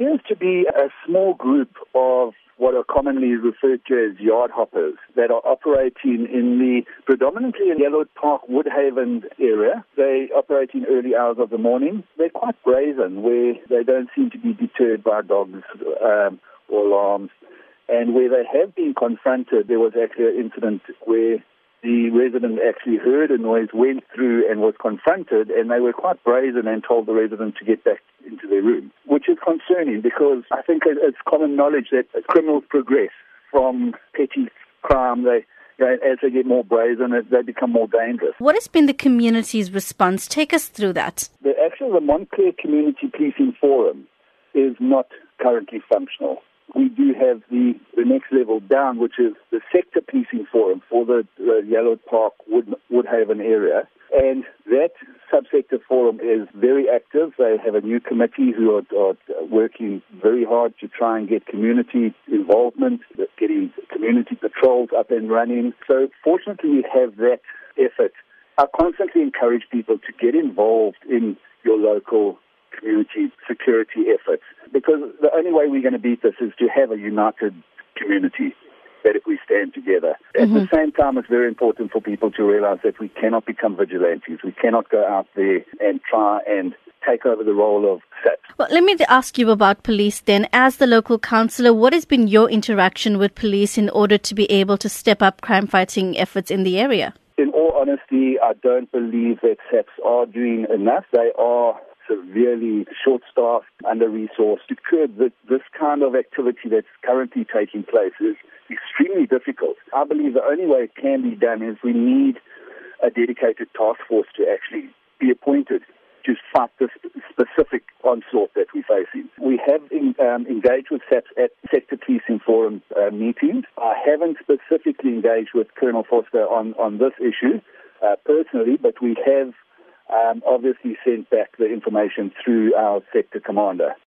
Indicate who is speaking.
Speaker 1: appears to be a small group of what are commonly referred to as yard hoppers that are operating in the predominantly in Yellow Park Woodhaven area. They operate in early hours of the morning. They're quite brazen where they don't seem to be deterred by dogs um, or alarms. And where they have been confronted, there was actually an incident where the resident actually heard a noise, went through and was confronted, and they were quite brazen and told the resident to get back into their room, concerning because I think it's common knowledge that criminals progress from petty crime. They as they get more brazen, they become more dangerous.
Speaker 2: What has been the community's response? Take us through that.
Speaker 1: The actual the Montclair Community Policing Forum is not currently functional we do have the, the next level down, which is the sector policing forum for the, the Yellow Park Wood, Woodhaven area. And that subsector forum is very active. They have a new committee who are, are working very hard to try and get community involvement, getting community patrols up and running. So fortunately we have that effort. I constantly encourage people to get involved in your local community security efforts. Because the only way we're going to beat this is to have a united community that if we stand together. At mm-hmm. the same time, it's very important for people to realize that we cannot become vigilantes. We cannot go out there and try and take over the role of SAPS.
Speaker 2: Well, let me ask you about police then. As the local councillor, what has been your interaction with police in order to be able to step up crime fighting efforts in the area?
Speaker 1: In all honesty, I don't believe that SAPS are doing enough. They are severely short-staffed, under-resourced. To curb this, this kind of activity that's currently taking place is extremely difficult. I believe the only way it can be done is we need a dedicated task force to actually be appointed to fight this specific onslaught that we're facing. We have in, um, engaged with SAPS at Sector Policing Forum uh, meetings. I haven't specifically engaged with Colonel Foster on, on this issue uh, personally, but we have um, obviously sent back the information through our sector commander.